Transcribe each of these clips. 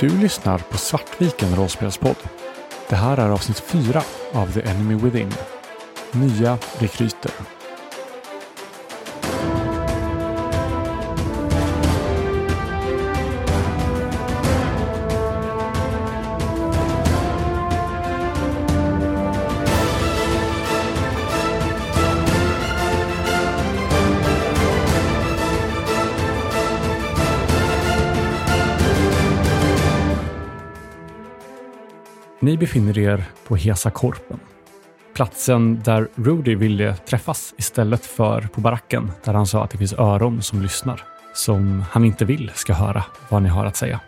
Du lyssnar på Svartviken rollspelspodd. Det här är avsnitt 4 av The Enemy Within. Nya rekryter. Befinner er på Hesa Korpen. Platsen där Rudy ville träffas istället för på baracken där han sa att det finns öron som lyssnar. Som han inte vill ska höra vad ni har att säga.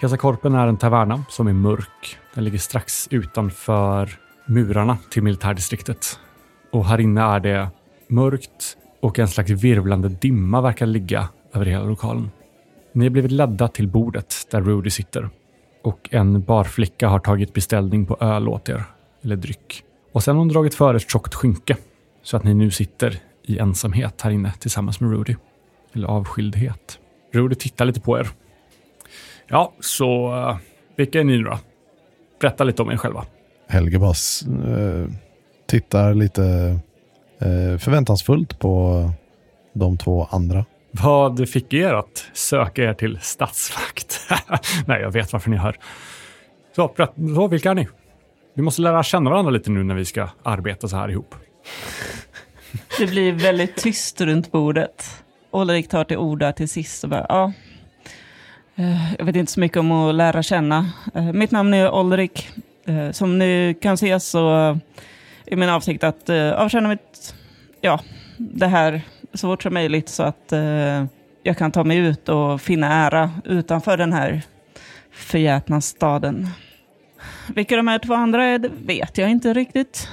Hesa Korpen är en taverna som är mörk. Den ligger strax utanför murarna till militärdistriktet. Och här inne är det mörkt och en slags virvlande dimma verkar ligga över hela lokalen. Ni har blivit ledda till bordet där Rudy sitter och en barflicka har tagit beställning på öl åt er, eller dryck. Och sen har hon dragit för ett tjockt skynke så att ni nu sitter i ensamhet här inne tillsammans med Rudy. Eller avskildhet. Rudy tittar lite på er. Ja, så uh, vilka är ni nu då? Berätta lite om er själva. Helge bara uh, eh, tittar lite uh, förväntansfullt på de två andra. Vad fick er att söka er till statsmakt? Nej, jag vet varför ni är här. Så, så, vilka är ni? Vi måste lära känna varandra lite nu när vi ska arbeta så här ihop. Det blir väldigt tyst runt bordet. Ulrik tar till orda till sist och bara, ja. Eh, jag vet inte så mycket om att lära känna. Eh, mitt namn är Ulrik. Eh, som ni kan se så är min avsikt att avkänna mitt, ja, det här så fort som möjligt så att eh, jag kan ta mig ut och finna ära utanför den här förgätna staden. Vilka de här två andra är, det vet jag inte riktigt.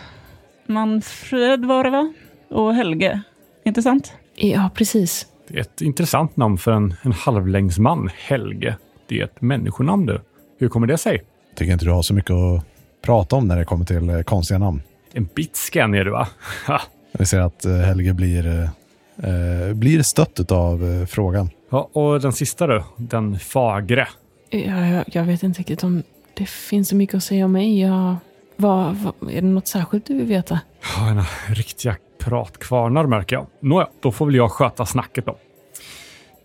Manfred var det va? Och Helge, inte sant? Ja, precis. Det är ett intressant namn för en, en halvlängdsman, Helge. Det är ett människonamn du. Hur kommer det sig? Tycker inte du har så mycket att prata om när det kommer till eh, konstiga namn. En bitscan är du va? Vi ser att eh, Helge blir eh, blir stött av eh, frågan. Ja, och den sista då, den fagre. Ja, jag, jag, vet inte riktigt om det finns så mycket att säga om mig. Jag, vad, vad, är det något särskilt du vill veta? Ja, ena riktiga pratkvarnar märker jag. Nåja, då får väl jag sköta snacket då.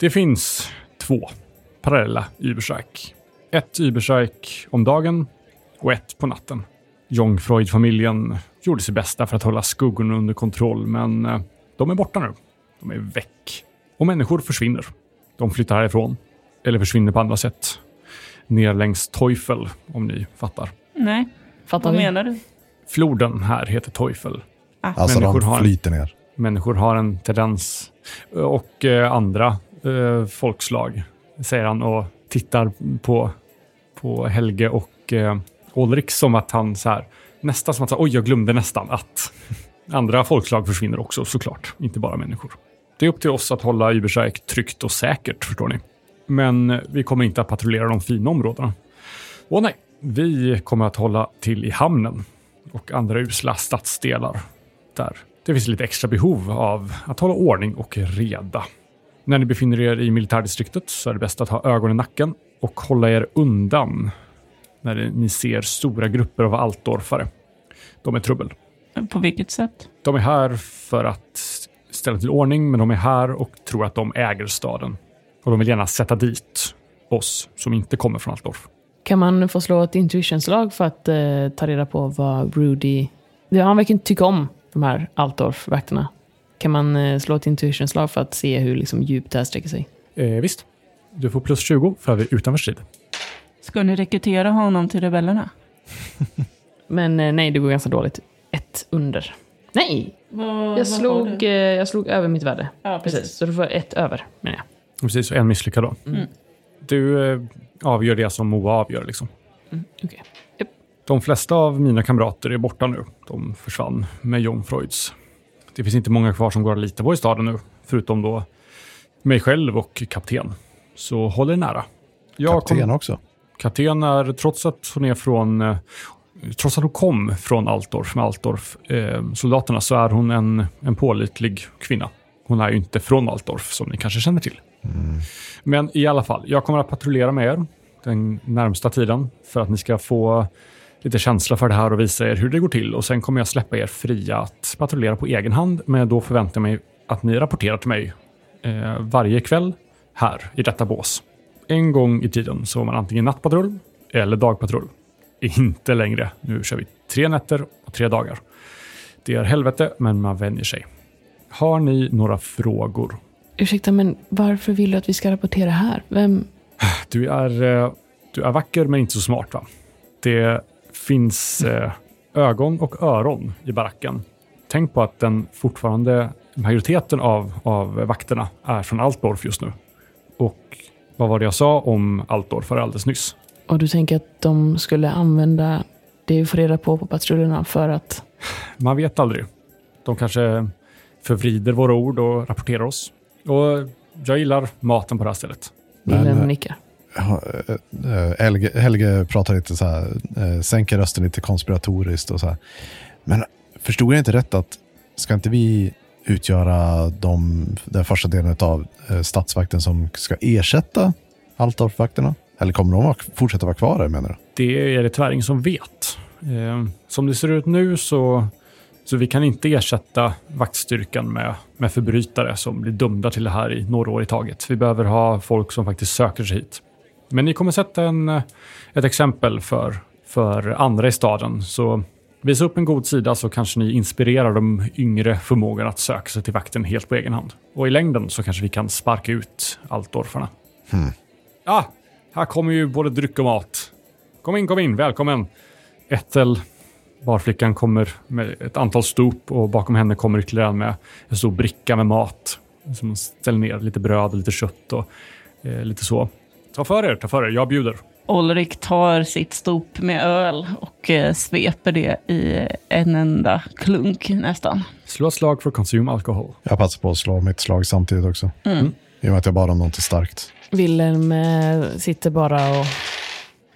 Det finns två parallella Übersreich. Ett Übersreich om dagen och ett på natten. Jongfreud-familjen gjorde sitt bästa för att hålla skuggorna under kontroll, men eh, de är borta nu. De är väck. Och människor försvinner. De flyttar härifrån. Eller försvinner på andra sätt. Ner längs Teufel, om ni fattar. Nej, fattar vad vi? menar du? Floden här heter Teufel. Ah. Alltså människor de flyter ner? Människor har en tendens, och eh, andra eh, folkslag, säger han och tittar på, på Helge och eh, Ulrik som att han så här, nästan som att, oj, jag glömde nästan att andra folkslag försvinner också såklart, inte bara människor. Det är upp till oss att hålla Übersreich tryggt och säkert, förstår ni. Men vi kommer inte att patrullera de fina områdena. Och nej, vi kommer att hålla till i hamnen och andra usla stadsdelar där det finns lite extra behov av att hålla ordning och reda. När ni befinner er i militärdistriktet så är det bäst att ha ögon i nacken och hålla er undan när ni ser stora grupper av altdorfare. De är trubbel. På vilket sätt? De är här för att ställa till ordning, men de är här och tror att de äger staden. Och de vill gärna sätta dit oss som inte kommer från Altdorf. Kan man få slå ett intuitionslag för att eh, ta reda på vad Rudy... Han verkar inte tycka om de här Altdorf-vakterna. Kan man eh, slå ett intuitionslag för att se hur liksom, djupt det här sträcker sig? Eh, visst. Du får plus 20 för vi utanför strid. Ska ni rekrytera honom till rebellerna? Men eh, nej, det går ganska dåligt. Ett under. Nej! Vad, jag, slog, eh, jag slog över mitt värde. Ja, precis. precis. Så du får ett över, menar jag. Precis, och en misslyckad då. Mm. Du eh, avgör det som Moa avgör. Liksom. Mm, okay. yep. De flesta av mina kamrater är borta nu. De försvann med John Freuds. Det finns inte många kvar som går att lita på i staden nu, förutom då mig själv och kapten. Så håll er nära. Jag kapten kom... också? Kapten är, trots att hon är från eh, trots att hon kom från Altdorf med Altdorf-soldaterna eh, så är hon en, en pålitlig kvinna. Hon är ju inte från Altdorf som ni kanske känner till. Mm. Men i alla fall, jag kommer att patrullera med er den närmsta tiden för att ni ska få lite känsla för det här och visa er hur det går till. Och sen kommer jag släppa er fria att patrullera på egen hand, men då förväntar jag mig att ni rapporterar till mig eh, varje kväll här i detta bås. En gång i tiden så var man antingen nattpatrull eller dagpatrull. Inte längre. Nu kör vi tre nätter och tre dagar. Det är helvete, men man vänjer sig. Har ni några frågor? Ursäkta, men varför vill du att vi ska rapportera här? Vem? Du är, eh, du är vacker men inte så smart va? Det finns eh, ögon och öron i baracken. Tänk på att den fortfarande majoriteten av, av vakterna är från Altdorf just nu. Och vad var det jag sa om Altdorf för alldeles nyss? Och du tänker att de skulle använda det vi får reda på på patrullerna för att... Man vet aldrig. De kanske förvrider våra ord och rapporterar oss. Och jag gillar maten på det här stället. Wilhelm eh, nickar. Eh, Helge, Helge pratar lite så här, eh, sänker rösten lite konspiratoriskt och så här. Men förstod jag inte rätt att ska inte vi utgöra de, den första delen av stadsvakten som ska ersätta Altorpvakterna? Eller kommer de att fortsätta vara kvar där menar du? Det är det tyvärr ingen som vet. Eh, som det ser ut nu så, så vi kan inte ersätta vaktstyrkan med, med förbrytare som blir dömda till det här i några år i taget. Vi behöver ha folk som faktiskt söker sig hit. Men ni kommer sätta en, eh, ett exempel för, för andra i staden. Så visa upp en god sida så kanske ni inspirerar de yngre förmågan att söka sig till vakten helt på egen hand. Och i längden så kanske vi kan sparka ut altdorfarna. Hmm. Ja, här kommer ju både dryck och mat. Kom in, kom in, välkommen. Ethel, barflickan, kommer med ett antal stop och bakom henne kommer ytterligare en med en stor bricka med mat. Som ställer ner lite bröd, lite kött och eh, lite så. Ta för er, ta för er, jag bjuder. Olrik tar sitt stop med öl och eh, sveper det i en enda klunk nästan. Slå ett slag för consume alkohol. Jag passar på att slå mitt slag samtidigt också. Mm. I och med att jag bad om något starkt. Wilhelm eh, sitter bara och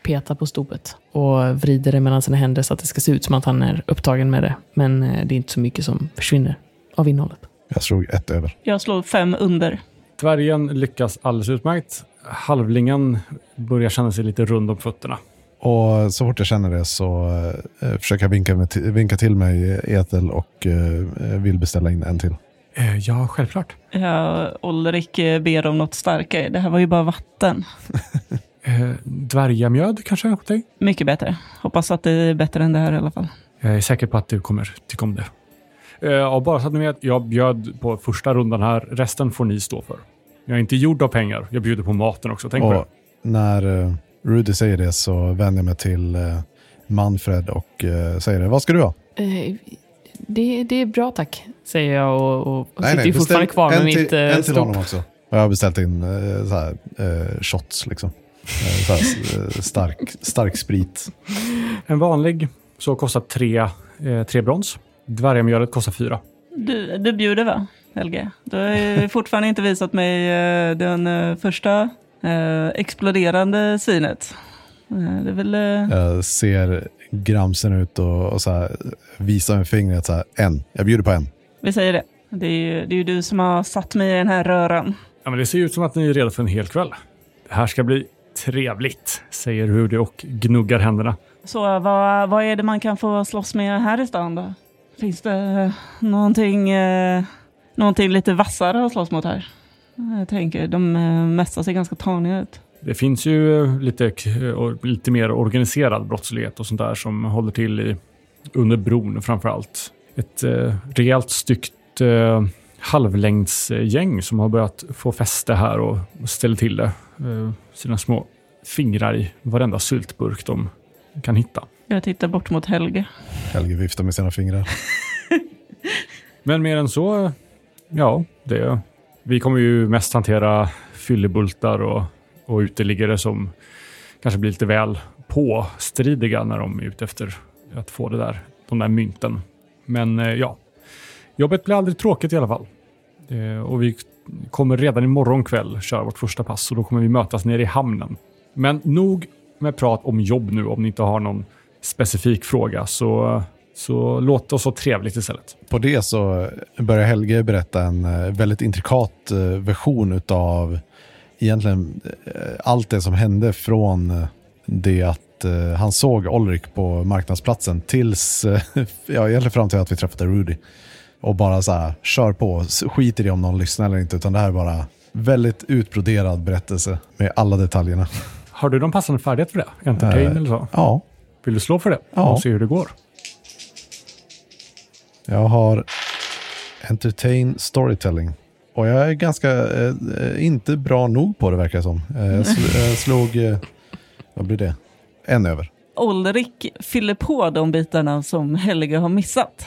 petar på stopet och vrider det mellan sina händer så att det ska se ut som att han är upptagen med det. Men eh, det är inte så mycket som försvinner av innehållet. Jag slog ett över. Jag slår fem under. Dvärgen lyckas alldeles utmärkt. Halvlingen börjar känna sig lite rund om fötterna. Och så fort jag känner det så eh, försöker jag vinka, vinka till mig Ethel och eh, vill beställa in en till. Eh, ja, självklart. Ja, Olrik eh, ber om något starkare. Det här var ju bara vatten. Eh, dvärgamjöd kanske åt dig? Mycket bättre. Hoppas att det är bättre än det här i alla fall. Jag är säker på att du kommer tycka om det. Och bara så att ni vet, jag bjöd på första rundan här. Resten får ni stå för. Jag är inte gjord av pengar. Jag bjuder på maten också. Tänk på det. Och när Rudy säger det så vänder jag mig till Manfred och säger det. Vad ska du ha? Det, det är bra tack, säger jag och, och, Nej, sitter nej, fortfarande kvar med till, mitt eh, En till honom också. Jag har beställt in eh, så här, eh, shots liksom. Så här, stark, stark sprit. En vanlig så kostar tre, eh, tre brons. Dvärgamjölet kostar fyra. Du, du bjuder va, Helge? Du har ju fortfarande inte visat mig eh, den första eh, exploderande svinet. Eh, det är väl... eh, Jag ser gramsen ut och, och så här, visar med fingret så här, en. Jag bjuder på en. Vi säger det. Det är, ju, det är ju du som har satt mig i den här röran. Ja, men det ser ut som att ni är redo för en hel kväll. Det här ska bli trevligt, säger Rudy och gnuggar händerna. Så vad, vad är det man kan få slåss med här i stan då? Finns det någonting, eh, någonting lite vassare att slåss mot här? Jag tänker, de eh, mesta ser ganska taniga ut. Det finns ju eh, lite, och lite mer organiserad brottslighet och sånt där som håller till i, under bron framför allt. Ett eh, rejält styggt eh, halvlängdsgäng som har börjat få fäste här och ställer till det. Eh, sina små fingrar i varenda syltburk de kan hitta. Jag tittar bort mot Helge. Helge viftar med sina fingrar. Men mer än så, eh, ja, det, vi kommer ju mest hantera fyllebultar och, och uteliggare som kanske blir lite väl påstridiga när de är ute efter att få det där, de där mynten. Men eh, ja, jobbet blir aldrig tråkigt i alla fall. Eh, och vi kommer redan imorgon kväll köra vårt första pass och då kommer vi mötas nere i hamnen. Men nog med prat om jobb nu om ni inte har någon specifik fråga så, så låt oss ha trevligt istället. På det så börjar Helge berätta en eh, väldigt intrikat version av egentligen eh, allt det som hände från eh, det att eh, han såg Olrik på marknadsplatsen tills, ja egentligen fram till att vi träffade Rudy. Och bara så här, kör på, S- skiter i om någon lyssnar eller inte, utan det här är bara väldigt utbroderad berättelse med alla detaljerna. Har du någon passande färdighet för det? Entertain eller så? Ja, Vill du slå för det? Ja. Och se hur det går? jag har entertain storytelling. Och jag är ganska, eh, eh, inte bra nog på det verkar som. Eh, jag sl- jag slog, eh, vad blir det? En över. Olrik fyller på de bitarna som Helge har missat.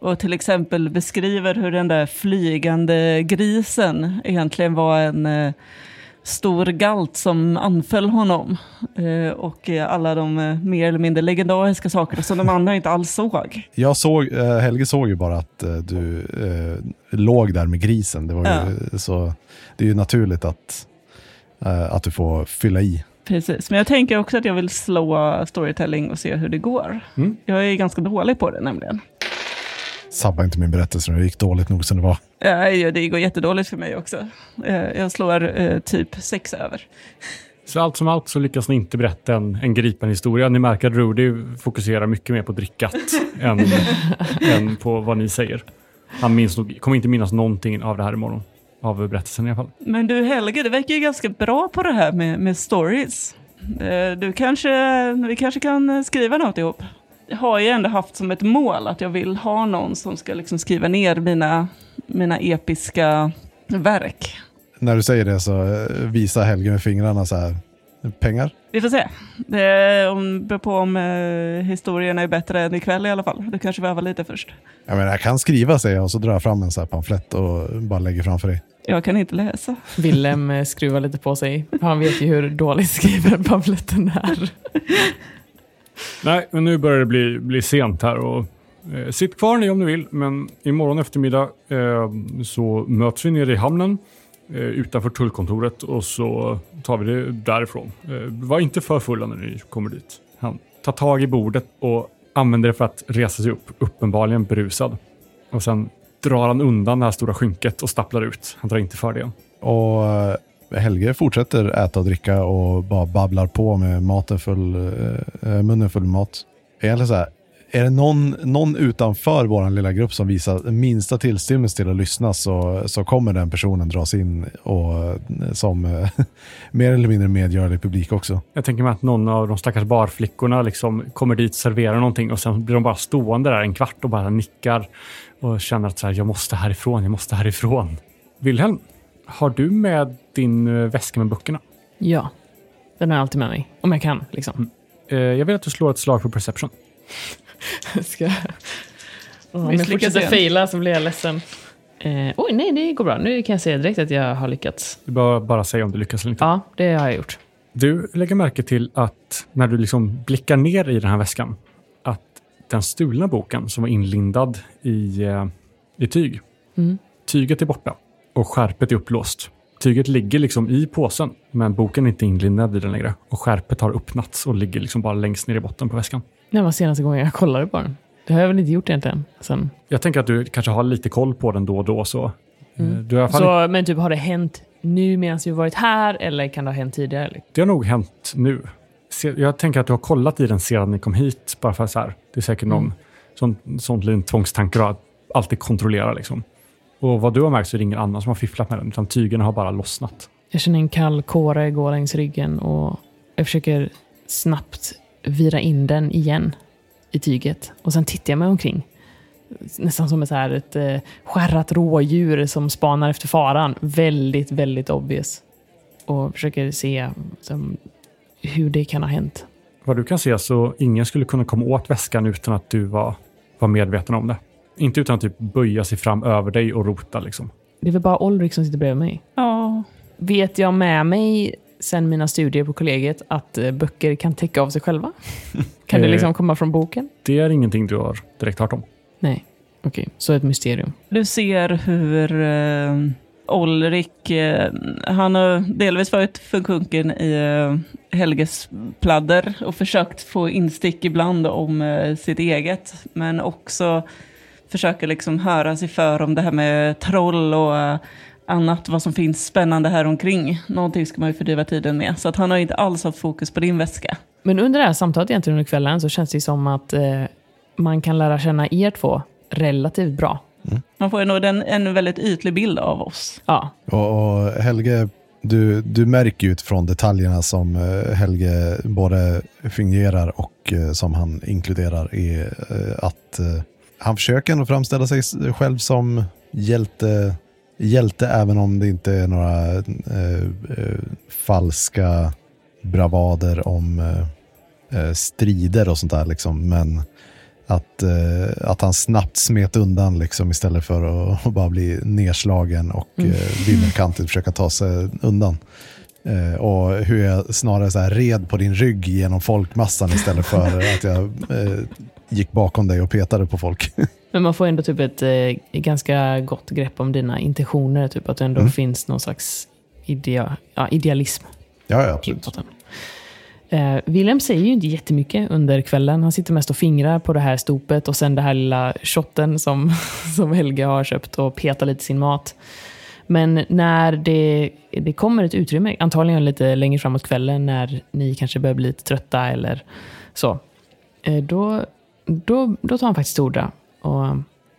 Och till exempel beskriver hur den där flygande grisen egentligen var en eh, stor galt som anföll honom. Eh, och eh, alla de eh, mer eller mindre legendariska saker som de andra inte alls såg. Jag såg, Helge såg ju bara att du eh, låg där med grisen. Det, var ju, så, det är ju naturligt att, att du får fylla i. Precis, men jag tänker också att jag vill slå storytelling och se hur det går. Mm. Jag är ganska dålig på det nämligen. Sabba inte min berättelse nu, det gick dåligt nog som det var. Ja, ja, det går jättedåligt för mig också. Eh, Jag slår eh, typ sex över. Så allt som allt så lyckas ni inte berätta en, en gripen historia. Ni märker att Rudy fokuserar mycket mer på drickat än, än på vad ni säger. Han minns nog, kommer inte minnas någonting av det här imorgon. Av berättelsen i alla fall. Men du Helge, du verkar ju ganska bra på det här med, med stories. Eh, Du kanske, vi kanske kan skriva något ihop. Har ju ändå haft som ett mål att jag vill ha någon som ska liksom skriva ner mina, mina episka verk. När du säger det så eh, visar Helge med fingrarna så här, pengar? Vi får se. Det om- beror på om eh, historierna är bättre än ikväll i alla fall. Du kanske öva lite först. Jag menar, jag kan skriva säger jag och så drar jag fram en så här pamflett och bara lägger framför dig. Jag kan inte läsa. Willem eh, skruvar lite på sig. Han vet ju hur dåligt skriven pamfletten är. Nej, men nu börjar det bli, bli sent här. Och, eh, sitt kvar ni om ni vill, men imorgon eftermiddag eh, så möts vi nere i hamnen eh, utanför tullkontoret och så tar vi det därifrån. Eh, var inte för fulla när ni kommer dit. Han tar tag i bordet och använder det för att resa sig upp, uppenbarligen berusad. Och sen drar han undan det här stora skynket och stapplar ut. Han drar inte för det. Och eh, Helge fortsätter äta och dricka och bara babblar på med maten full, eh, munnen full med mat. Egentligen så här, är det någon, någon utanför vår lilla grupp som visar minsta tillstymmelse till att lyssna så, så kommer den personen dras in och, eh, som eh, mer eller mindre medgörlig publik också. Jag tänker mig att någon av de stackars barflickorna liksom kommer dit, serverar någonting och sen blir de bara stående där en kvart och bara nickar och känner att så här, jag måste härifrån, jag måste härifrån. Wilhelm, har du med din eh, väska med böckerna? Ja, den har jag alltid med mig. Om jag kan, liksom. Eh, jag vill att du slår ett slag på perception. Ska... Om jag fortsätter faila så blir jag ledsen. Eh, oj, nej, det går bra. Nu kan jag säga direkt att jag har lyckats. Du bör bara säga om du lyckas eller inte. Ja, det har jag gjort. Du lägger märke till att när du liksom blickar ner i den här väskan, att den stulna boken som var inlindad i, eh, i tyg, Mm. tyget är borta och skärpet är upplåst. Tyget ligger liksom i påsen, men boken är inte inlindad i den längre. Och skärpet har öppnats och ligger liksom bara längst ner i botten på väskan. Det var senaste gången jag kollade på den. Det har jag väl inte gjort egentligen. Sen. Jag tänker att du kanske har lite koll på den då och då. Så. Eh, Du har Så, men typ, har det hänt nu medan vi varit här eller kan det ha hänt tidigare? Det har nog hänt nu. Jag tänker att du har kollat i den sedan ni kom hit. Bara för så här. Det är säkert någon Mm. sån, sånt liten tvångstanke att alltid kontrollera. Liksom. Och vad du har märkt så är det ingen annan som har fifflat med den, utan tygerna har bara lossnat. Jag känner en kall kåre gå längs ryggen och jag försöker snabbt vira in den igen i tyget. Och sen tittar jag mig omkring. Nästan som ett, så här, ett eh, skärrat rådjur som spanar efter faran. Väldigt, väldigt obvious. Och försöker se som, hur det kan ha hänt. Vad du kan se så ingen skulle kunna komma åt väskan utan att du var, var medveten om det. Inte utan att typ böja sig fram över dig och rota. Liksom. Det är väl bara Olrik som sitter bredvid mig. Ja, Vet jag med mig sen mina studier på kollegiet att eh, böcker kan täcka av sig själva? Kan det Eh. liksom komma från boken? Det är ingenting du har direkt hört om. Nej. Okej, så ett mysterium. Du ser hur eh, Olrik, eh, han har delvis varit förkunken i eh, Helges pladder och försökt få instick ibland om eh, sitt eget, men också försöker liksom höra sig för om det här med troll och eh, annat, vad som finns spännande här omkring. Någonting ska man ju fördriva tiden med. Så att han har inte alls haft fokus på din väska. Men under det här samtalet egentligen under kvällen så känns det som att eh, man kan lära känna er två relativt bra. Man får ju nog en, en väldigt ytlig bild av oss. Ja, Och, och Helge, du, du märker ju utifrån detaljerna som eh, Helge både fingerar och eh, som han inkluderar i att eh, han försöker ändå framställa sig själv som hjälte, hjälte även om det inte är några eh, eh, falska bravader om eh, eh, strider och sånt där. Liksom. Men att, eh, att han snabbt smet undan liksom, istället för att, bara bli nedslagen och Mm. eh, vimmelkantigt försöka ta sig undan. Eh, och hur jag snarare så här red på din rygg genom folkmassan istället för att jag eh, gick bakom dig och petade på folk. men man får ändå typ ett eh, ganska gott grepp om dina intentioner. Typ att det ändå Mm. finns någon slags idea, ja, idealism ja, ja, absolut. botten. Eh, William säger ju inte jättemycket under kvällen. Han sitter mest och fingrar på det här stopet och sen det här lilla shotten som, som Helge har köpt och petar lite sin mat. Men när det, det kommer ett utrymme, antagligen lite längre framåt kvällen när ni kanske börjar bli lite trötta eller så, eh, då, då, då tar han faktiskt orda. Och,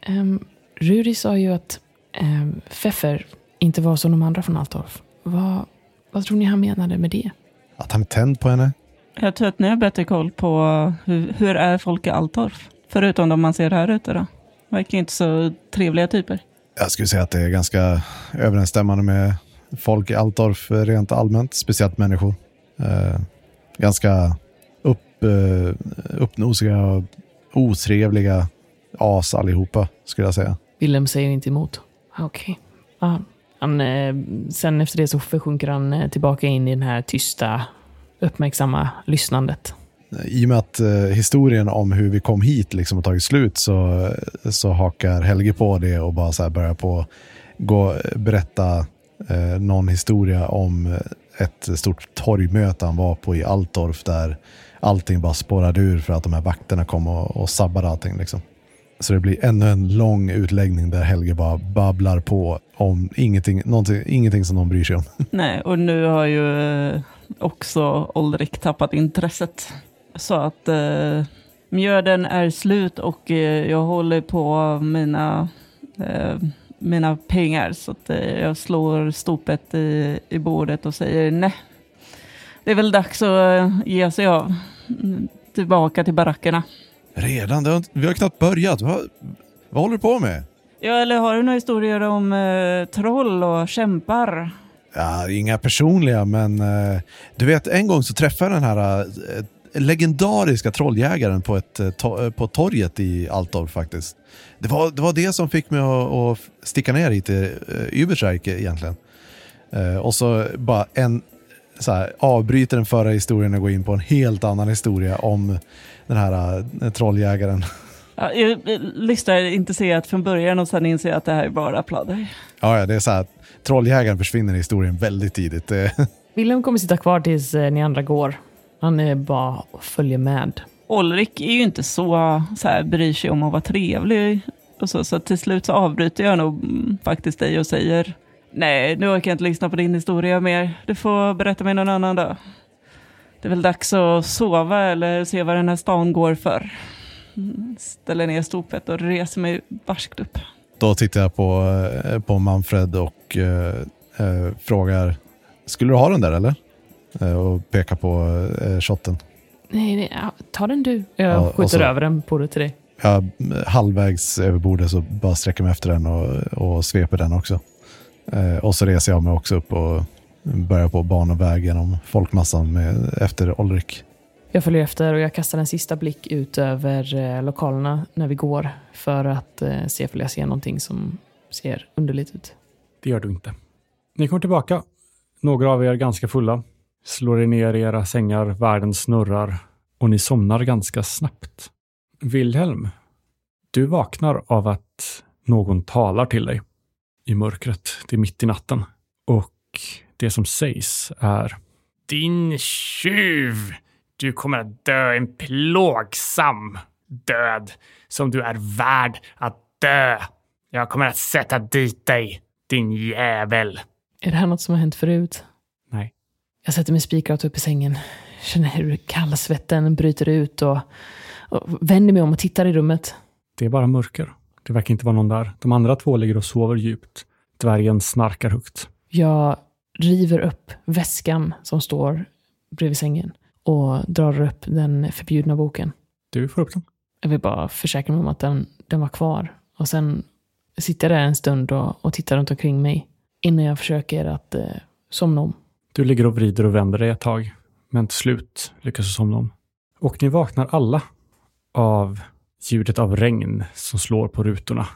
um, Ruri sa ju att um, Pfeffer inte var som de andra från Altorf. Vad, vad tror ni han menade med det? Att han är tänd på henne. Jag tror att ni har bättre koll på hur, hur är folk i Altorf? Förutom de man ser här ute då. Verkar inte så trevliga typer. Jag skulle säga att det är ganska överensstämmande med folk i Altorf rent allmänt, speciellt människor. Eh, ganska upp, eh, uppnosiga och otrevliga as allihopa, skulle jag säga. Willem säger inte emot. Ah, Okej. Ah, han, eh, sen efter det så försjunker han eh, tillbaka in i den här tysta, uppmärksamma lyssnandet. I och med att eh, historien om hur vi kom hit liksom har tagit slut så, så hakar Helge på det och bara så här börjar på gå, berätta eh, någon historia om eh, ett stort torgmöte han var på i Altorf där allting bara spårade ur för att de här vakterna kom och, och sabbade allting. Liksom. Så det blir ännu en lång utläggning där Helge bara babblar på om ingenting, ingenting som någon bryr sig om. Nej, och nu har ju eh, också Olrik tappat intresset. Så att eh, mjöden är slut och eh, jag håller på mina, eh, mina pengar. Så att eh, jag slår stopet i, i bordet och säger nej. Det är väl dags att eh, ge sig av. Tillbaka till barackerna. Redan? Det har, vi har knappt börjat. Vad, vad håller du på med? Ja, eller har du några historier om eh, troll och kämpar? Ja, inga personliga, men eh, du vet, en gång så träffade jag den här eh, legendariska trolljägaren på, ett, eh, to- eh, på torget i Altorf faktiskt. Det var, det var det som fick mig att, att sticka ner hit till uh, Übersreike egentligen. Eh, och så bara en, så här, avbryter den förra historien och går in på en helt annan historia om den här uh, trolljägaren. Ja, jag lyssnar intresserat från början och sen inser jag att det här är bara pladder. Ja, ja, det är så här, trolljägaren försvinner i historien väldigt tidigt. Eh, Willem kommer sitta kvar tills eh, ni andra går. Han är bara och följer med. Olrik är ju inte så, så här, bryr sig om att vara trevlig. Och så, så till slut så avbryter jag nog mm, faktiskt dig och säger Nej, nu orkar jag inte lyssna på din historia mer. Du får berätta mig någon annan dag. Det är väl dags att sova eller se vad den här stan går för. Mm, Ställer ner stopet och reser mig barskt upp. Då tittar jag på, eh, på Manfred och eh, eh, frågar, skulle du ha den där eller? Eh, och pekar på eh, shotten. Nej, nej, ta den du. Jag Ja, skjuter så- över den på det till dig. Jag halvvägs över bordet så bara sträcker mig efter den och, och sveper den också. Eh, och så reser jag mig också upp och börjar på bana väg genom folkmassan med, efter Olrik. Jag följer efter och jag kastar en sista blick ut över eh, lokalerna när vi går för att eh, se om jag ser någonting som ser underligt ut. Det gör du inte. Ni kommer tillbaka. Några av er är ganska fulla. Slår er ner i era sängar, världen snurrar och ni somnar ganska snabbt. Wilhelm, du vaknar av att någon talar till dig i mörkret. Det är mitt i natten. Och det som sägs är Din tjuv! Du kommer att dö en plågsam död som du är värd att dö. Jag kommer att sätta dit dig Din jävel! Är det här något som har hänt förut? Nej. Jag sätter mig spikrakt upp i sängen. Känner hur kallsvetten bryter ut och, och vänder mig om och tittar i rummet. Det är bara mörker. Det verkar inte vara någon där. De andra två ligger och sover djupt. Dvärgen snarkar högt. Jag river upp väskan som står bredvid sängen och drar upp den förbjudna boken. Du får upp den. Jag vill bara försäkra mig om att den, den var kvar. Och sen sitter jag där en stund och, och tittar runt omkring mig innan jag försöker att eh, somna om. Du ligger och vrider och vänder dig ett tag, men till slut lyckas du somna om. Och ni vaknar alla av ljudet av regn som slår på rutorna.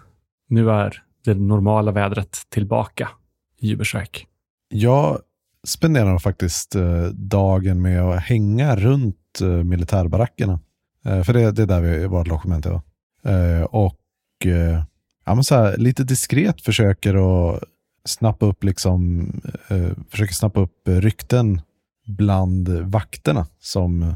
Nu är det normala vädret tillbaka i Jubersverk. Jag spenderar faktiskt eh, dagen med att hänga runt eh, militärbarackerna. Eh, för det, det är där vi, vårt logement är. Och ja, men så här, lite diskret försöker att snappa upp, liksom, försöker snappa upp rykten bland vakterna. Som,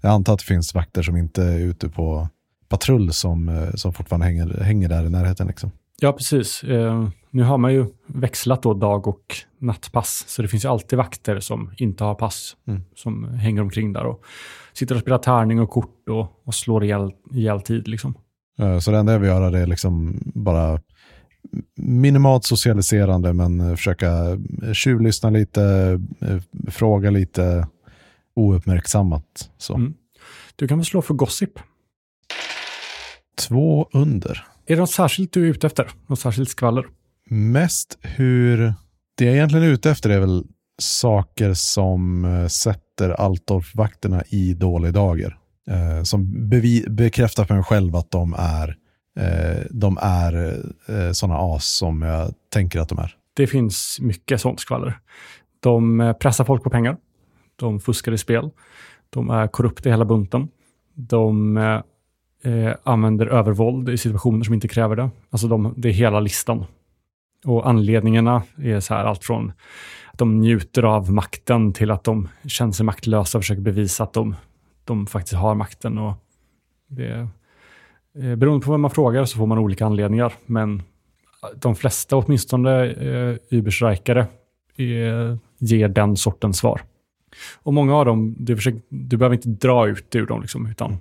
jag antar att det finns vakter som inte är ute på patrull som, eh, som fortfarande hänger, hänger där i närheten. Liksom. Ja, precis. Eh, nu har man ju växlat då dag och nattpass, så det finns ju alltid vakter som inte har pass, Mm. som hänger omkring där och sitter och spelar tärning och kort och, och slår ihjäl, ihjäl tid. Liksom. Eh, Så det enda jag vill göra det är liksom bara minimalt socialiserande men eh, försöka eh, tjuvlyssna lite, fråga lite ouppmärksammat. Så. Mm. Du kan väl slå för gossip. Två under. Är det något särskilt du är ute efter? Något särskilt skvaller? Mest hur, det jag egentligen är ute efter är väl saker som eh, sätter Altorp-vakterna i dålig dager. Eh, som bekräftar för mig själv att de är, eh, de är eh, sådana as som jag tänker att de är. Det finns mycket sånt skvaller. De eh, pressar folk på pengar. De fuskar i spel. De är korrupta i hela bunten. De eh, använder övervåld i situationer som inte kräver det. Alltså de, det är hela listan. Och anledningarna är så här allt från att de njuter av makten till att de känner sig maktlösa och försöker bevisa att de, de faktiskt har makten. Och det, eh, beroende på vem man frågar så får man olika anledningar. Men de flesta, åtminstone eh, eh, ger den sortens svar. Och många av dem, du, försöker, du behöver inte dra ut ur dem, liksom, utan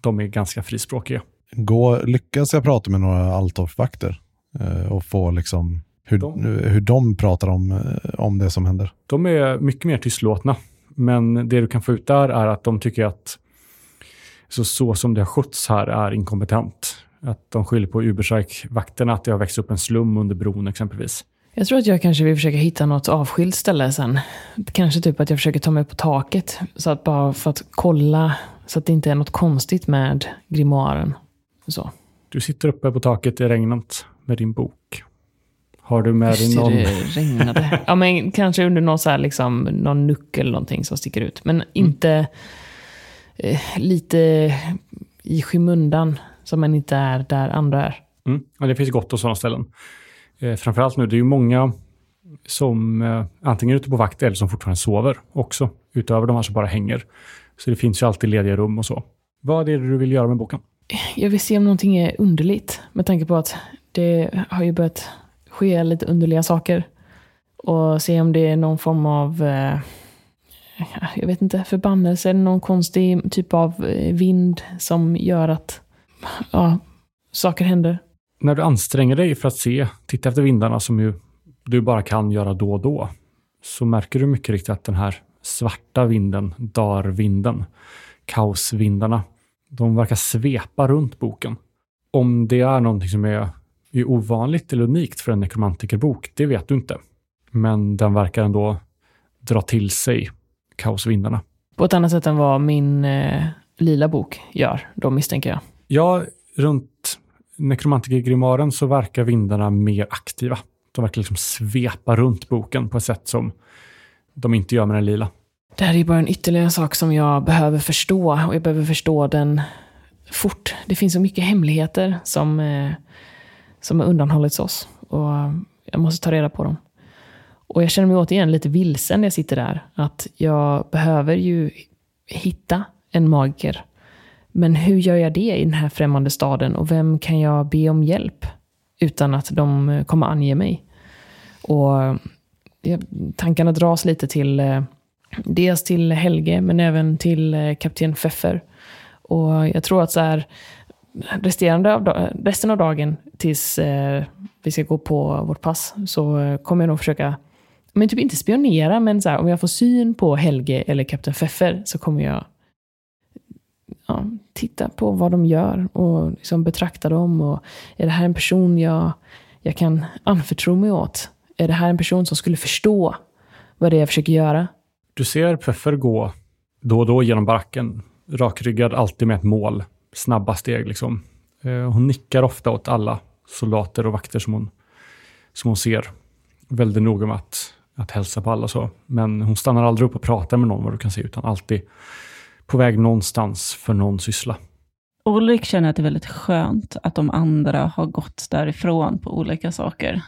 de är ganska frispråkiga. Gå, lyckas jag prata med några Altorp-vakter eh, och få liksom hur De- hur de pratar om, eh, om det som händer? De är mycket mer tystlåtna, men det du kan få ut där är att de tycker att så, så som det har skötts här är inkompetent. Att de skyller på Ubersreik-vakterna att det har växt upp en slum under bron exempelvis. Jag tror att jag kanske vill försöka hitta något avskilt ställe sen. Kanske typ att jag försöker ta mig på taket. Så att bara för att kolla så att det inte är något konstigt med grimoaren. Så. Du sitter uppe på taket i regnet med din bok. Har du med dig någon... det regnade. Ja, men kanske under någon, så här, liksom, någon nuck eller någonting som sticker ut. Men inte eh, lite i skymundan. Så man inte är där andra är. Mm. Ja, det finns gott om sådana ställen. Eh, framförallt nu, det är ju många som eh, antingen är ute på vakt eller som fortfarande sover också. Utöver de här som bara hänger. Så det finns ju alltid lediga rum och så. Vad är det du vill göra med boken? Jag vill se om någonting är underligt. Med tanke på att det har ju börjat ske lite underliga saker. Och se om det är någon form av, eh, jag vet inte, förbannelse eller någon konstig typ av eh, vind som gör att ja, saker händer. När du anstränger dig för att se, titta efter vindarna som ju du bara kan göra då och då, så märker du mycket riktigt att den här svarta vinden, darvinden, kaosvindarna, de verkar svepa runt boken. Om det är någonting som är, är ovanligt eller unikt för en nekromantikerbok, det vet du inte. Men den verkar ändå dra till sig kaosvindarna. På ett annat sätt än vad min eh, lila bok gör, då misstänker jag. Ja, runt nekromantikerimaren så verkar vindarna mer aktiva. De verkar liksom svepa runt boken på ett sätt som de inte gör med den lila. Det här är ju bara en ytterligare sak som jag behöver förstå och jag behöver förstå den fort. Det finns så mycket hemligheter som, eh, som har undanhållits oss och jag måste ta reda på dem. Och jag känner mig återigen lite vilsen när jag sitter där. Att jag behöver ju hitta en magiker. Men hur gör jag det i den här främmande staden och vem kan jag be om hjälp utan att de kommer ange mig? Och tankarna dras lite till eh, dels till Helge, men även till eh, kapten Pfeffer. Och jag tror att så här, resterande av, resten av dagen tills eh, vi ska gå på vårt pass så eh, kommer jag nog försöka, men typ inte spionera, men så här, om jag får syn på Helge eller kapten Pfeffer så kommer jag ja, titta på vad de gör och liksom betrakta dem. Och är det här en person jag, jag kan anförtro mig åt? Är det här en person som skulle förstå vad det är jag försöker göra? Du ser Pfeffer gå då och då genom baracken, rakryggad, alltid med ett mål. Snabba steg liksom. Eh, hon nickar ofta åt alla soldater och vakter som hon, som hon ser. Väldigt noga med att, att hälsa på alla så. Men hon stannar aldrig upp och pratar med någon vad du kan se, utan alltid på väg någonstans för någon syssla. Ulrik känner att det är väldigt skönt att de andra har gått därifrån på olika saker.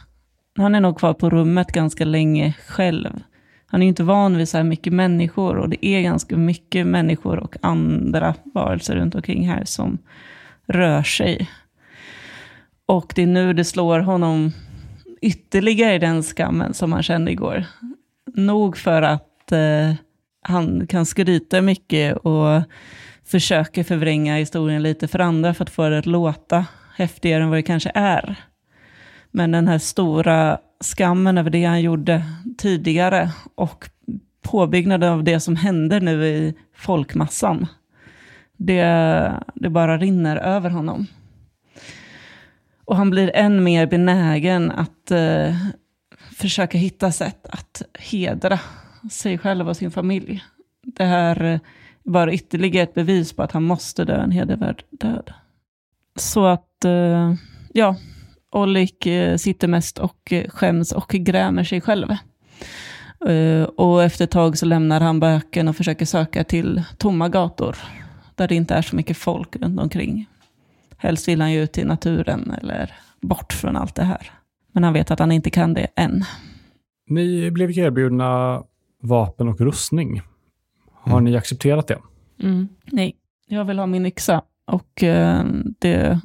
Han är nog kvar på rummet ganska länge själv. Han är ju inte van vid så här mycket människor och det är ganska mycket människor och andra varelser runt omkring här som rör sig. Och det är nu det slår honom ytterligare i den skammen som han kände igår. Nog för att eh, han kan skryta mycket och försöker förvränga historien lite för andra för att få det att låta häftigare än vad det kanske är. Men den här stora skammen över det han gjorde tidigare och påbyggnaden av det som hände nu i folkmassan, det, det bara rinner över honom. Och han blir än mer benägen att eh, försöka hitta sätt att hedra sig själv och sin familj. Det här är bara ytterligare ett bevis på att han måste dö en hedervärd död. Så att, eh, ja, Olik eh, sitter mest och eh, skäms och grämer sig själv. Eh, Och efter ett tag så lämnar han böken och försöker söka till tomma gator, där det inte är så mycket folk runt omkring. Helst vill han ju ut till naturen eller bort från allt det här. Men han vet att han inte kan det än. Ni blev erbjudna vapen och rustning. Har Mm. ni accepterat det? Mm. Nej, jag vill ha min yxa. Och det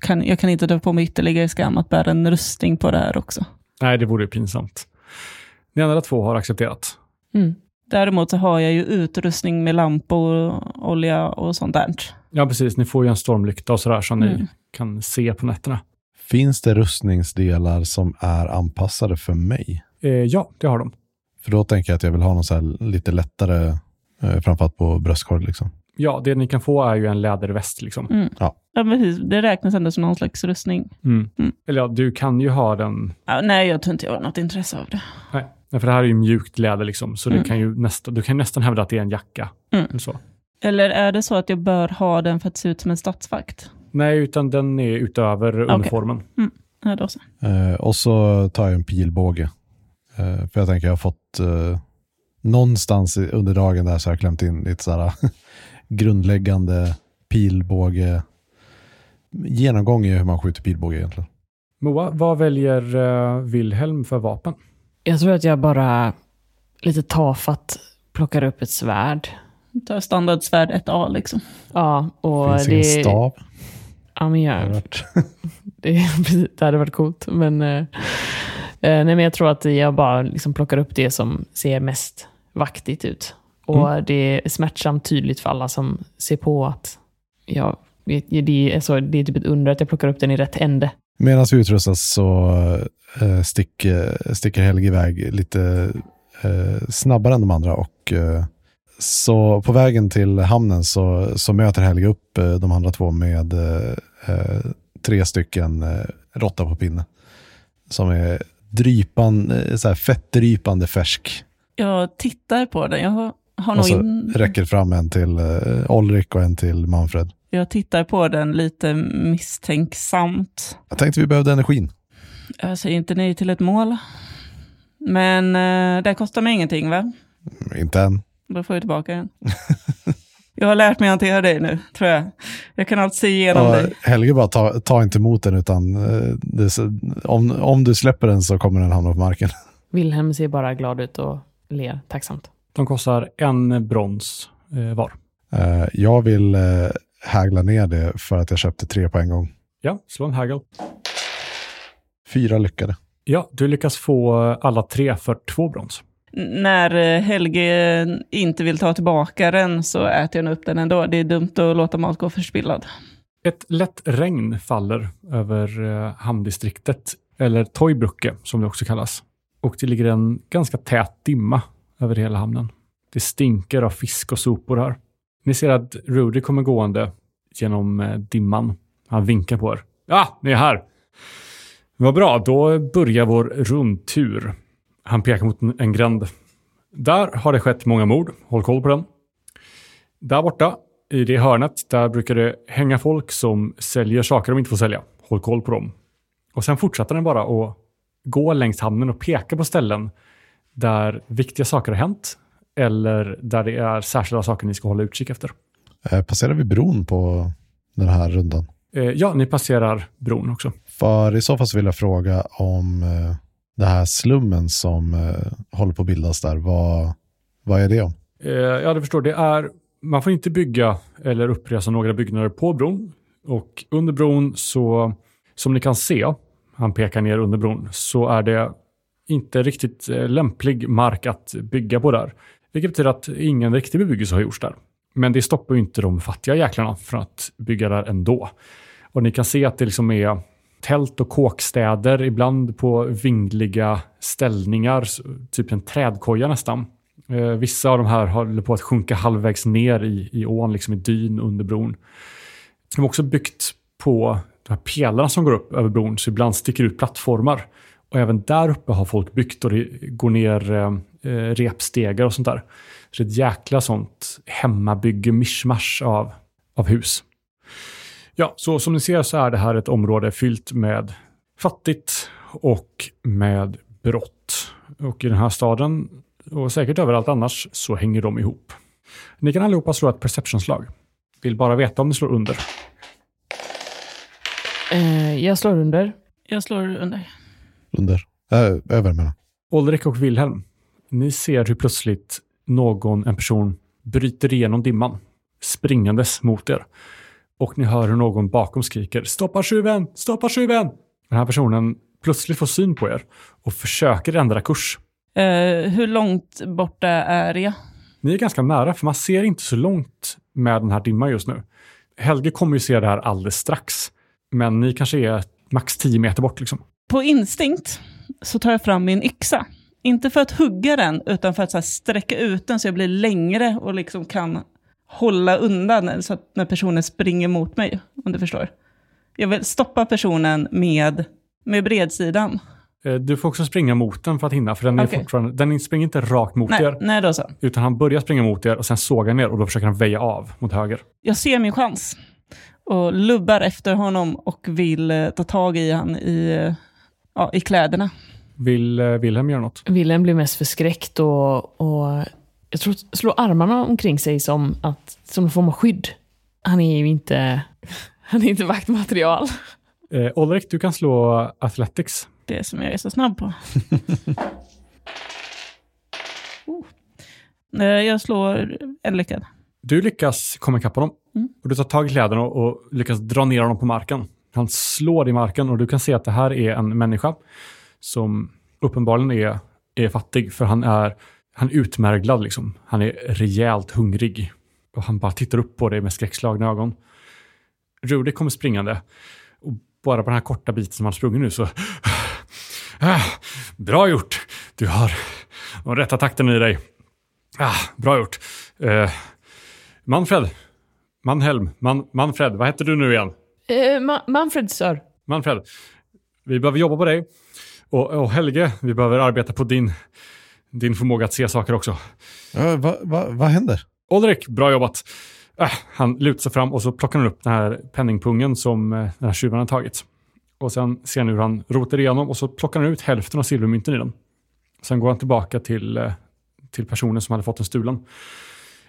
kan, jag kan inte dra på mig ytterligare skam att bära en rustning på det här också. Nej, det vore ju pinsamt. Ni andra två har accepterat. Mm. Däremot så har jag ju utrustning med lampor, olja och sånt där. Ja, precis. Ni får ju en stormlykta och sådär som Mm. ni kan se på nätterna. Finns det rustningsdelar som är anpassade för mig? Eh, ja, det har de. För då tänker jag att jag vill ha något så här lite lättare, eh, framförallt på bröstkorg. Liksom. Ja, det ni kan få är ju en läderväst liksom. Mm. Ja. Ja, precis. Det räknas ändå som någon slags rustning. Mm. Mm. Eller ja, du kan ju ha den. Ja, nej, jag tror inte jag har något intresse av det. Nej, Nej, för det här är ju mjukt läder liksom, så Mm. det kan ju nästa, du kan nästan hävda att det är en jacka. Mm. Eller så. Eller är det så att jag bör ha den för att se ut som en stadsvakt? Nej, utan den är utöver uniformen. Ja, då så. Eh, och så tar jag en pilbåge. Eh, för jag tänker jag har fått eh, någonstans under dagen där så har jag klämt in lite så här grundläggande pilbåge genomgång i hur man skjuter pilbåge egentligen. Moa, vad väljer uh, Wilhelm för vapen? Jag tror att jag bara lite tafatt plockar upp ett svärd. Ta standardsvärd 1A liksom. Ja, och Finns det... ingen stav. Ja, men Har jag, det det, det hade varit coolt. Men, eh, eh, nej, men jag tror att jag bara liksom plockar upp det som ser mest vaktigt ut. Och det är smärtsamt tydligt för alla som ser på att jag, det, är, så, det är typ ett under att jag plockar upp den i rätt ände. Medan vi utrustas så eh, stick, eh, sticker Helge iväg lite eh, snabbare än de andra. Och, eh, så på vägen till hamnen så, så möter Helge upp eh, de andra två med eh, eh, tre stycken eh, råtta på pinne. Som är drypan, så här fettdrypande färsk. Jag tittar på den. Jag har, har Och så in, räcker fram en till eh, Olrik och en till Manfred. Jag tittar på den lite misstänksamt. Jag tänkte vi behövde energin. Jag säger inte nej till ett mål. Men eh, det kostar mig ingenting va? Inte än. Då får jag tillbaka den. jag har lärt mig att hantera dig nu, tror jag. Jag kan alltid se igenom Och dig. Helge bara, ta, ta inte emot den utan eh, det, om, om du släpper den så kommer den hamna på marken. Wilhelm ser bara glad ut och ler tacksamt. De kostar en brons eh, var. Eh, jag vill eh, hägla ner det för att jag köpte tre på en gång. Ja, slå en hagel. Fyra lyckade. Ja, du lyckas få alla tre för två brons. När eh, Helge inte vill ta tillbaka den så äter jag upp den ändå. Det är dumt att låta mat gå förspillad. Ett lätt regn faller över eh, hamndistriktet, eller Toybrucke som det också kallas. Och det ligger en ganska tät dimma över hela hamnen. Det stinker av fisk och sopor här. Ni ser att Rudy kommer gående genom eh, dimman. Han vinkar på er. Ja, ni är här. Vad bra, då börjar vår rundtur. Han pekar mot en gränd. Där har det skett många mord. Håll koll på den. Där borta, i det hörnet, där brukar det hänga folk som säljer saker de inte får sälja. Håll koll på dem. Och sen fortsätter den bara att gå längs hamnen och peka på ställen där viktiga saker har hänt eller där det är särskilda saker ni ska hålla utkik efter. Eh, passerar vi bron på den här rundan? Eh, ja, ni passerar bron också. För i så fall så vill jag fråga om eh, det här slummen som håller på att bildas där. Vad, vad är det om? Ja, du förstår. Det är, man får inte bygga eller uppresa några byggnader på bron. Och under bron så, som ni kan se, han pekar ner under bron, så är det inte riktigt lämplig mark att bygga på där. Vilket betyder att ingen riktig bebyggelse har gjorts där. Men det stoppar ju inte de fattiga jäklarna från att bygga där ändå. Och ni kan se att det liksom är tält och kåkstäder, ibland på vingliga ställningar, typ en trädkoja nästan. Eh, vissa av de här håller på att sjunka halvvägs ner i, i ån, liksom i dyn under bron. De har också byggt på de här pelarna som går upp över bron, så ibland sticker ut plattformar. Och även där uppe har folk byggt och det går ner eh, repstegar och sånt där. Så det är ett jäkla sånt hemmabygge, mischmasch av, av hus. Ja, så som ni ser så är det här ett område fyllt med fattigt och med brott. Och i den här staden, och säkert överallt annars, så hänger de ihop. Ni kan allihopa slå ett perceptionslag. Vill bara veta om ni slår under. Eh, jag slår under. Jag slår under. Under? Äh, över menar Ulrik och Wilhelm, ni ser hur plötsligt någon, en person, bryter igenom dimman, springandes mot er. Och ni hör hur någon bakom skriker “Stoppa tjuven! Stoppa tjuven!” Den här personen plötsligt får syn på er och försöker ändra kurs. Eh, hur långt borta är jag? Ni är ganska nära, för man ser inte så långt med den här dimman just nu. Helge kommer ju se det här alldeles strax, men ni kanske är max 10 meter bort. Liksom. På instinkt så tar jag fram min yxa. Inte för att hugga den, utan för att här, sträcka ut den så jag blir längre och liksom kan hålla undan så att när personen springer mot mig, om du förstår. Jag vill stoppa personen med, med bredsidan. Eh, Du får också springa mot den för att hinna, för den, är Okej. fortfarande, den springer inte rakt mot Nej, er, nej, då så. utan han börjar springa mot er och sen sågar ner och då försöker han väja av mot höger. Jag ser min chans och lubbar efter honom och vill eh, ta tag i han i, eh, ja, i kläderna. Vill eh, Wilhelm göra något? Wilhelm blir mest förskräckt och, och jag tror slår armarna omkring sig som, att, som en form av skydd. Han är ju inte, han är inte vaktmaterial. Eh, Ulrik, du kan slå Athletics. Det som jag är så snabb på. oh. Eh, Jag slår en lyckad. Du lyckas komma ikapp honom Mm. och du tar tag i kläderna och, och lyckas dra ner honom på marken. Han slår i marken och du kan se att det här är en människa som uppenbarligen är, är fattig för han är, han är utmärglad liksom. Han är rejält hungrig och han bara tittar upp på dig med skräckslagna ögon. Rudy kommer springande och bara på den här korta biten som han sprungit nu så... Ah, bra gjort! Du har de rätta takten i dig. Ah, bra gjort. Eh, Manfred. Manhelm. Man, Manfred. Vad heter du nu igen? Eh, Ma- Manfred, sir. Manfred. Vi behöver jobba på dig. Och, och Helge, vi behöver arbeta på din, din förmåga att se saker också. Ja, vad va, vad händer? Ulrik, bra jobbat. Äh, han lutar sig fram och så plockar han upp den här penningpungen som eh, den här tjuven har tagit. Och sen ser ni hur han rotar igenom och så plockar han ut hälften av silvermynten i den. Sen går han tillbaka till, eh, till personen som hade fått den stulen.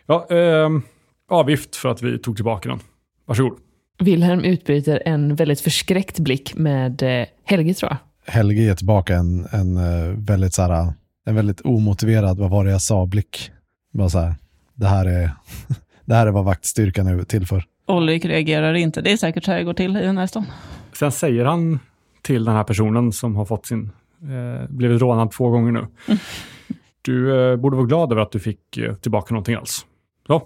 Ja, ehm, avgift för att vi tog tillbaka den. Varsågod. Wilhelm utbryter en väldigt förskräckt blick med eh, Helge, tror jag. Helge ger tillbaka en, en eh, väldigt så här, en väldigt omotiverad, vad var det jag sa, blick. Bara så här, det här är, det här är vad vaktstyrkan är till för. Ulrik reagerar inte. Det är säkert så här det går till i den här stan. Sen säger han till den här personen som har fått sin Eh, blivit rånad två gånger nu. Du eh, borde vara glad över att du fick eh, tillbaka någonting alls. Så,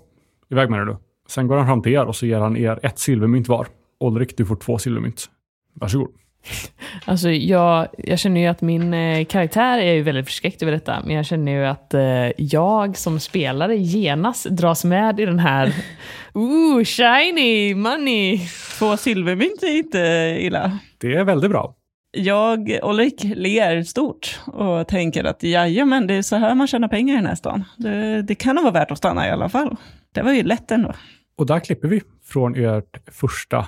iväg med dig du. Sen går han fram till er och så ger han er ett silvermynt var. Olrik, du får två silvermynt. Varsågod. Alltså jag, jag känner ju att min eh, karaktär är ju väldigt förskräckt över detta, men jag känner ju att eh, jag som spelare genast dras med i den här Ooh, shiny money! Två silvermynt är inte illa. Det är väldigt bra. Jag, Ulrik, ler stort och tänker att jajamän, det är så här man tjänar pengar i den här stan. Det, det kan nog vara värt att stanna i alla fall. Det var ju lätt ändå. Och där klipper vi från ert första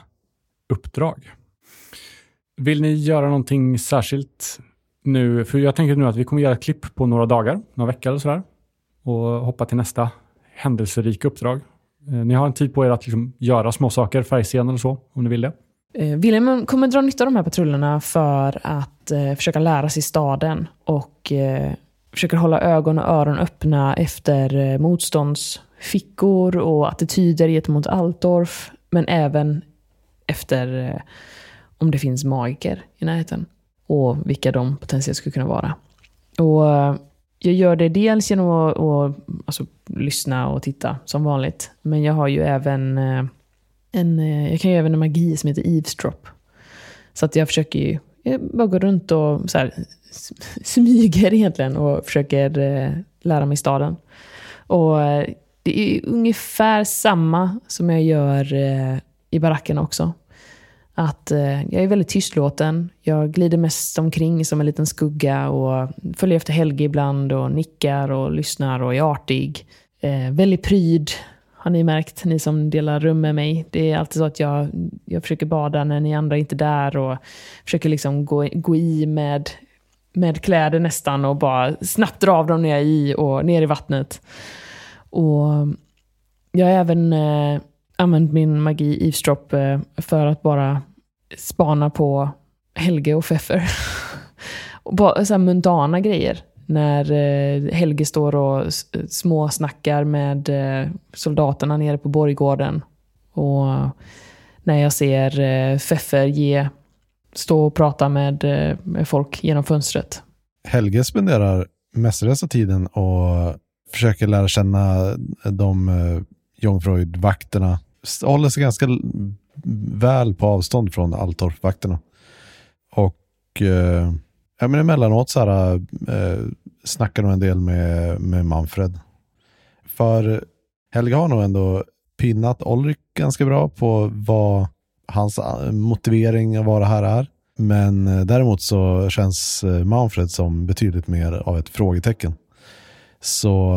uppdrag. Vill ni göra någonting särskilt nu? För jag tänker nu att vi kommer göra ett klipp på några dagar, några veckor eller sådär. Och hoppa till nästa händelserika uppdrag. Eh, ni har en tid på er att liksom göra små saker, färgscen eller så, om ni vill det. Eh, William kommer dra nytta av de här patrullerna för att eh, försöka lära sig staden och eh, försöker hålla ögon och öron öppna efter eh, motståndsfickor och attityder gentemot Altdorf, men även efter eh, om det finns magiker i närheten och vilka de potentiellt skulle kunna vara. Och eh, jag gör det dels genom att, och, alltså, lyssna och titta som vanligt, men jag har ju även eh, en, eh, jag kan ju även en magi som heter eavesdrop. Så att jag försöker ju, jag bara gå runt och så här, smyger egentligen och försöker lära mig staden. Och det är ungefär samma som jag gör i baracken också. Att eh, jag är väldigt tystlåten. Jag glider mest omkring som en liten skugga och följer efter Helge ibland och nickar och lyssnar och är artig. Eh, väldigt pryd, har ni märkt, ni som delar rum med mig. Det är alltid så att jag, jag försöker bada när ni andra inte är där och försöker liksom gå, gå i med, med kläder nästan och bara snabbt dra av dem när jag är i och ner i vattnet. Och jag har även eh, använt min magi eavesdrop eh, för att bara spana på Helge och Pfeffer. och bara så här mundana grejer. När eh, Helge står och småsnackar med eh, soldaterna nere på borggården. Och när jag ser eh, Pfeffer ge, stå och prata med, eh, med folk genom fönstret. Helge spenderar mestadels av tiden och försöker lära känna de eh, uh, Jungfreud-vakterna. Håller sig ganska väl på avstånd från Altorp-vakterna. Och eh, ja, men emellanåt så här, eh, snackar nog en del med, med Manfred. För Helge har nog ändå pinnat Olrik ganska bra på vad hans eh, motivering av vad det här är. Men eh, däremot så känns eh, Manfred som betydligt mer av ett frågetecken. Så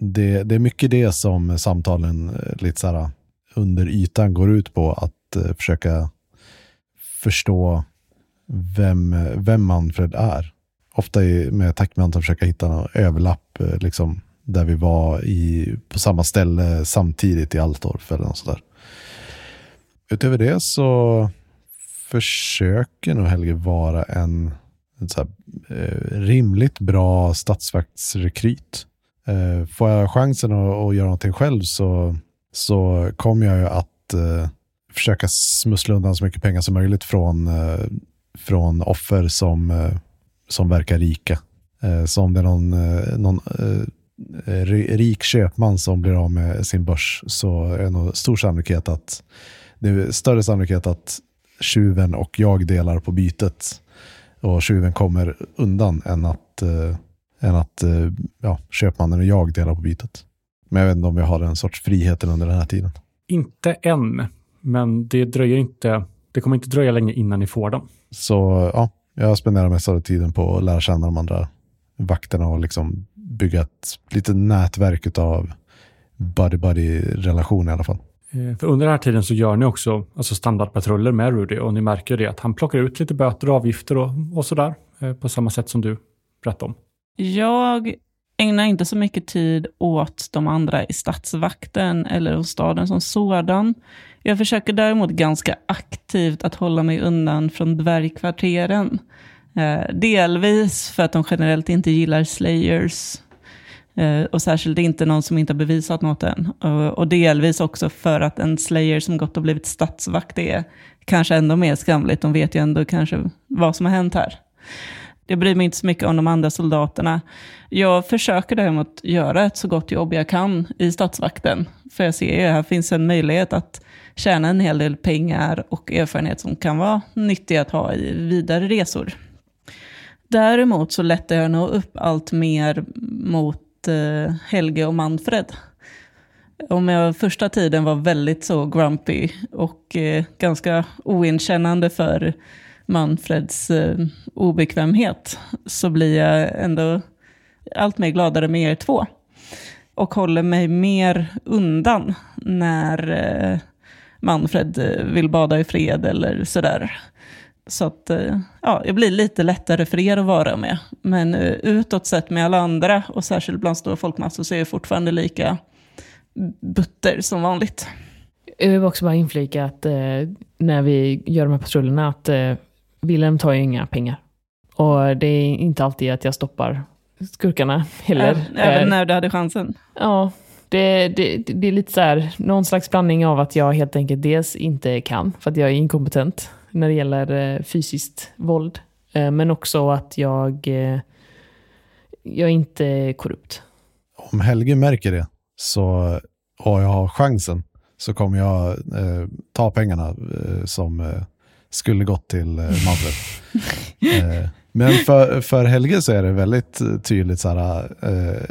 det, det är mycket det som samtalen lite så här under ytan går ut på. Att eh, försöka förstå vem, vem Manfred är. Ofta i- med tackman med att försöka hitta någon överlapp eh, liksom, där vi var i, på samma ställe samtidigt i Altorf eller något sådär. Utöver det så försöker nog Helge vara en, en så här, eh, rimligt bra statsvaktsrekryt. Eh, får jag chansen att, att göra någonting själv så, så kommer jag ju att eh, försöka smussla undan så mycket pengar som möjligt från, eh, från offer som, eh, som verkar rika. Eh, så om det är någon, eh, någon eh, rik köpman som blir av med sin börs så är det nog stor sannolikhet att det är större sannolikhet att tjuven och jag delar på bytet och tjuven kommer undan än att, eh, än att eh, ja, köpmannen och jag delar på bytet. Men jag vet inte om vi har en sorts friheten under den här tiden. Inte än, men det dröjer inte. Det kommer inte dröja länge innan ni får den. Så ja, jag spenderar mest av tiden på att lära känna de andra vakterna och liksom bygga ett litet nätverk av buddy-buddy-relation i alla fall. Eh, För under den här tiden så gör ni också alltså standardpatruller med Rudy och ni märker det att han plockar ut lite böter och avgifter och, och sådär eh, på samma sätt som du berättade om. Jag ägnar inte så mycket tid åt de andra i stadsvakten eller hos staden som sådan. Jag försöker däremot ganska aktivt att hålla mig undan från dvärgkvarteren. Eh, delvis för att de generellt inte gillar slayers. Eh, och särskilt inte någon som inte har bevisat något än. Och, och delvis också för att en slayer som gått och blivit stadsvakt är kanske ändå mer skamligt. De vet ju ändå kanske vad som har hänt här. Jag bryr mig inte så mycket om de andra soldaterna. Jag försöker däremot göra ett så gott jobb jag kan i statsvakten. För jag ser ju att här finns en möjlighet att tjäna en hel del pengar och erfarenhet som kan vara nyttig att ha i vidare resor. Däremot så lättar jag nog upp allt mer mot eh, Helge och Manfred. Om jag första tiden var väldigt så grumpy och eh, ganska oinkännande för Manfreds eh, obekvämhet så blir jag ändå allt mer gladare med er två. Och håller mig mer undan när eh, Manfred eh, vill bada i fred eller sådär. Så att eh, ja, jag blir lite lättare för er att vara med. Men eh, utåt sett med alla andra och särskilt bland stora folkmassor så är jag fortfarande lika butter som vanligt. Jag vill också bara inflika att eh, när vi gör de här patrullerna att eh, Wilhelm tar ju inga pengar. Och det är inte alltid att jag stoppar skurkarna heller. Även, Eh, när du hade chansen. Ja, det, det, det är lite så här, någon slags blandning av att jag helt enkelt dels inte kan, för att jag är inkompetent när det gäller eh, fysiskt våld. Eh, men också att jag, jag är inte korrupt. Om Helge märker det så, och jag har chansen så kommer jag eh, ta pengarna eh, som eh, skulle gått till eh, Manfred. eh, men för, för Helge så är det väldigt tydligt så här, eh,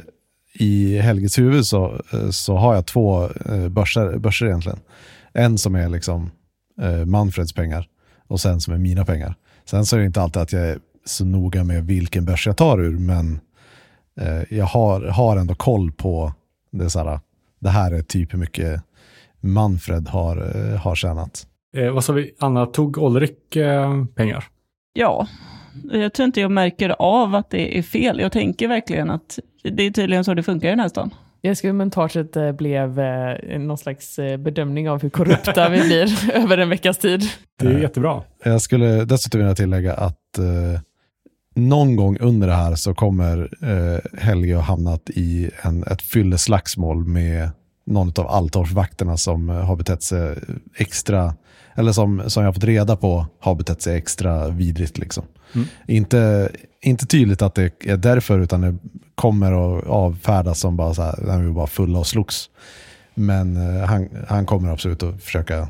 i Helges huvud så, eh, så har jag två eh, börser, börser egentligen. En som är liksom eh, Manfreds pengar och sen som är mina pengar. Sen så är det inte alltid att jag är så noga med vilken börs jag tar ur, men eh, jag har, har ändå koll på det, så här, det här är typ hur mycket Manfred har, eh, har tjänat. Eh, vad sa vi? Anna, tog Olrik eh, pengar? Ja, jag tror inte jag märker av att det är fel. Jag tänker verkligen att det är tydligen så det funkar i den här stan. Jag skulle montaget eh, blev eh, någon slags eh, bedömning av hur korrupta vi blir över en veckas tid. Det är jättebra. Jag skulle dessutom vilja tillägga att eh, någon gång under det här så kommer eh, Helge ha hamnat i en, ett fylleslagsmål med någon av Altorpsvakterna som har betett sig extra, eller som, som jag fått reda på har betett sig extra vidrigt. Liksom. Mm. Inte, inte tydligt att det är därför, utan det kommer att avfärdas som bara så här, när vi var bara fulla och slogs. Men eh, han, han kommer absolut att försöka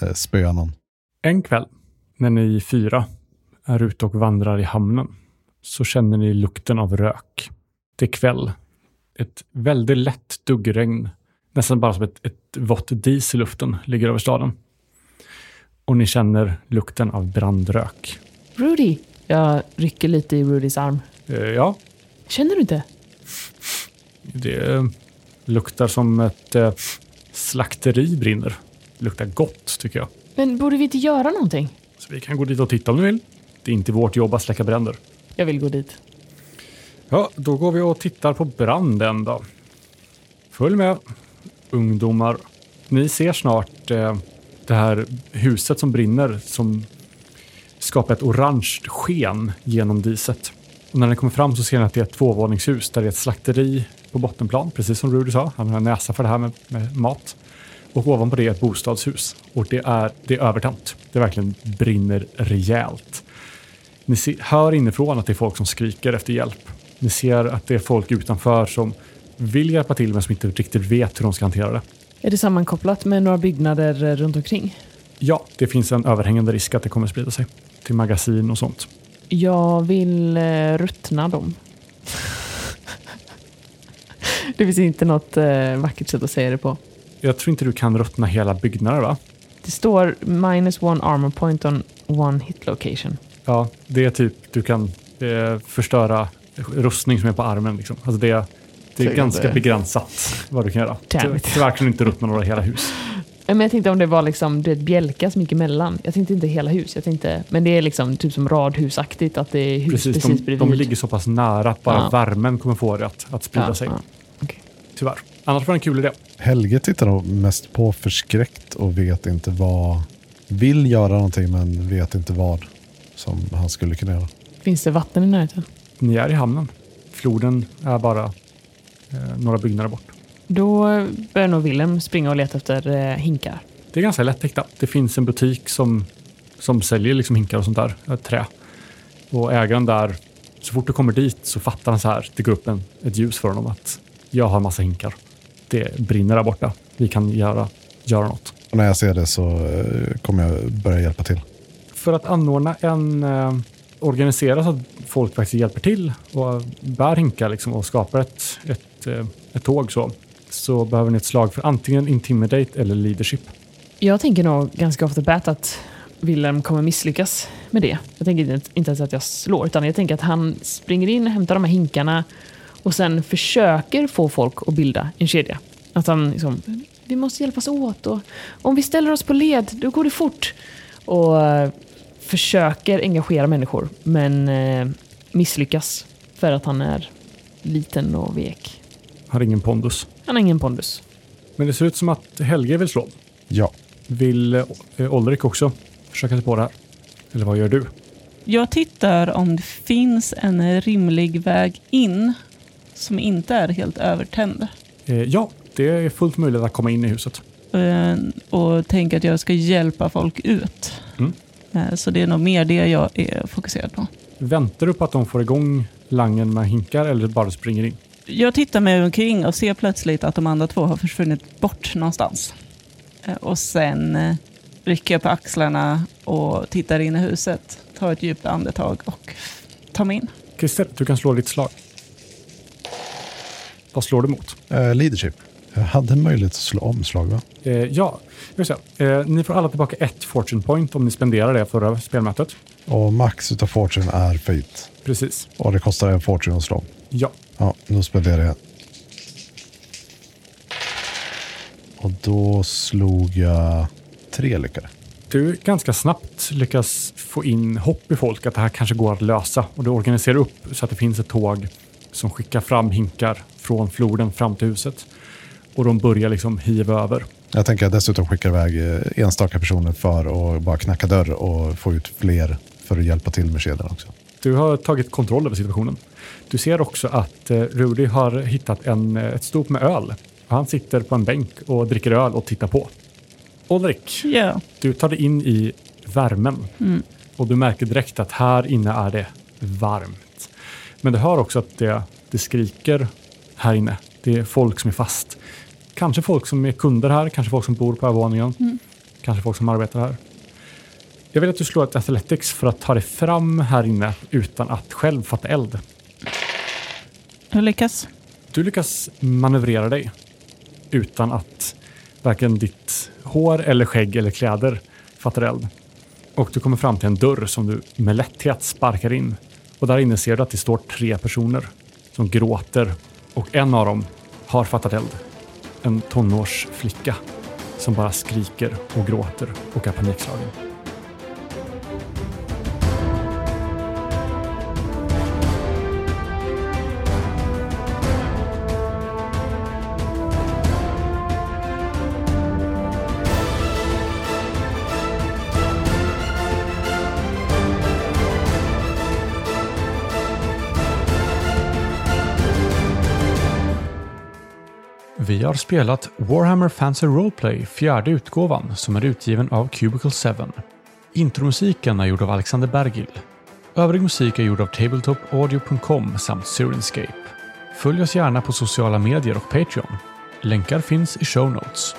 eh, spöa någon. En kväll, när ni fyra är ute och vandrar i hamnen, så känner ni lukten av rök. Det är kväll. Ett väldigt lätt duggregn, nästan bara som ett, ett vått dis i luften, ligger över staden. Och ni känner lukten av brandrök. Rudy! Jag rycker lite i Rudys arm. Eh, ja, Känner du inte? det eh, luktar som ett eh, slakteri brinner. Det luktar gott, tycker jag. Men borde vi inte göra någonting? Så vi kan gå dit och titta om ni vill. Det är inte vårt jobb att släcka bränder. Jag vill gå dit. Ja, då går vi och tittar på branden då. Följ med, ungdomar. Ni ser snart eh, det här huset som brinner som skapar ett orange sken genom diset. Och när ni kommer fram så ser ni att det är ett tvåvåningshus där det är ett slakteri på bottenplan, precis som Rudy sa. Han har en näsa för det här med, med mat. Och ovanpå det är ett bostadshus. Och det är, det är övertänt. Det verkligen brinner rejält. Ni ser, hör inifrån att det är folk som skriker efter hjälp. Ni ser att det är folk utanför som vill hjälpa till men som inte riktigt vet hur de ska hantera det. Är det sammankopplat med några byggnader eh, runt omkring? Ja, det finns en överhängande risk att det kommer sprida sig till magasin och sånt. Jag vill eh, ruttna dem. det finns inte något eh, vackert sätt att säga det på. Jag tror inte du kan ruttna hela byggnader va? Det står minus one armor point on one hit location. Ja, det är typ du kan eh, förstöra rustning som är på armen. Liksom. Alltså det, det är ganska det- begränsat vad du kan göra. Tyvärr kan du inte ruttna några hela hus. Men jag tänkte om det var liksom, du vet, bjälkar som gick emellan. Jag tänkte inte hela hus. Jag tänkte, men det är liksom typ som radhusaktigt att det är hus precis, Precis, de, bredvid. de ligger så pass nära att bara Ja. värmen kommer få det att, att sprida ja, sig. Ja. Tyvärr. Annars var det en kul idé. Helge tittar nog mest på förskräckt och vet inte vad. Vill göra någonting men vet inte vad som han skulle kunna göra. Finns det vatten i närheten? Ni är i hamnen. Floden är bara några byggnader bort. Då börjar nog Willem springa och leta efter eh, hinkar. Det är ganska lätt hittat. Det finns en butik som, som säljer liksom hinkar och sånt där, eh, trä. Och ägaren där, så fort du kommer dit så fattar han så här, det går upp en, ett ljus för honom att jag har massa hinkar. Det brinner där borta. Vi kan göra, göra något. Och när jag ser det så eh, kommer jag börja hjälpa till. För att anordna en, eh, organisera så att folk faktiskt hjälper till och bär hinkar liksom och skapar ett, ett, ett, eh, ett tåg så, så behöver ni ett slag för antingen intimidate eller leadership. Jag tänker nog ganska ofta bat att Willem kommer misslyckas med det. Jag tänker inte- ens att jag slår, utan jag tänker att han springer in, hämtar de här hinkarna och sen försöker få folk att bilda en kedja. Att han liksom, vi måste hjälpas åt och om vi ställer oss på led, då går det fort. Och eh, försöker engagera människor, men eh, misslyckas för att han är liten och vek. Har ingen pondus. Han har ingen pondus. Men det ser ut som att Helge vill slå. Ja, Vill eh, Olrik också försöka sig på det här? Eller vad gör du? Jag tittar om det finns en rimlig väg in som inte är helt övertänd. Eh, ja, det är fullt möjligt att komma in i huset. Eh, Och tänker att jag ska hjälpa folk ut. Mm. Eh, Så det är nog mer det jag är fokuserad på. Väntar du på att de får igång langen med hinkar eller bara springer in? Jag tittar mig omkring och ser plötsligt att de andra två har försvunnit bort någonstans. Eh, Och sen eh, rycker jag på axlarna och tittar in i huset, tar ett djupt andetag och tar mig in. Christer, du kan slå ditt slag. Vad slår du mot? eh, leadership. Jag hade en möjlighet att slå omslag va? Eh, ja, se. Eh, ni får alla tillbaka ett fortune point om ni spenderar det förra spelmötet. Och max utav fortune är fate. Precis. Och det kostar en fortune att slå. Ja. Ja, då spenderar jag. Och då slog jag tre lyckade. Du ganska snabbt lyckas få in hopp i folk att det här kanske går att lösa. Och du organiserar upp så att det finns ett tåg som skickar fram hinkar från floden fram till huset. Och de börjar liksom hiva över. Jag tänker att dessutom skicka iväg eh, enstaka personer för att bara knacka dörr och få ut fler för att hjälpa till med kedjan också. Du har tagit kontroll över situationen. Du ser också att eh, Rudy har hittat en, eh, ett stort med öl. Han sitter på en bänk och dricker öl och tittar på. Ulrik, Ja, du tar dig in i värmen mm. och du märker direkt att här inne är det varmt. Men du hör också att det, det skriker här inne. Det är folk som är fast. Kanske folk som är kunder här, kanske folk som bor på övervåningen, Mm. kanske folk som arbetar här. Jag vill att du slår ett Athletics för att ta dig fram här inne utan att själv fatta eld jag lyckas. Du lyckas manövrera dig utan att varken ditt hår eller skägg eller kläder fattar eld. Och du kommer fram till en dörr som du med lätthet sparkar in. Och där inne ser du att det står tre personer som gråter och en av dem har fattat eld. En tonårsflicka som bara skriker och gråter och är panikslagen. Har spelat Warhammer Fantasy Roleplay, fjärde utgåvan, som är utgiven av Cubicle 7. Intromusiken är gjord av Alexander Bergil. Övrig musik är gjord av tabletopaudio.com samt Sirenscape. Följ oss gärna på sociala medier och Patreon. Länkar finns i show notes.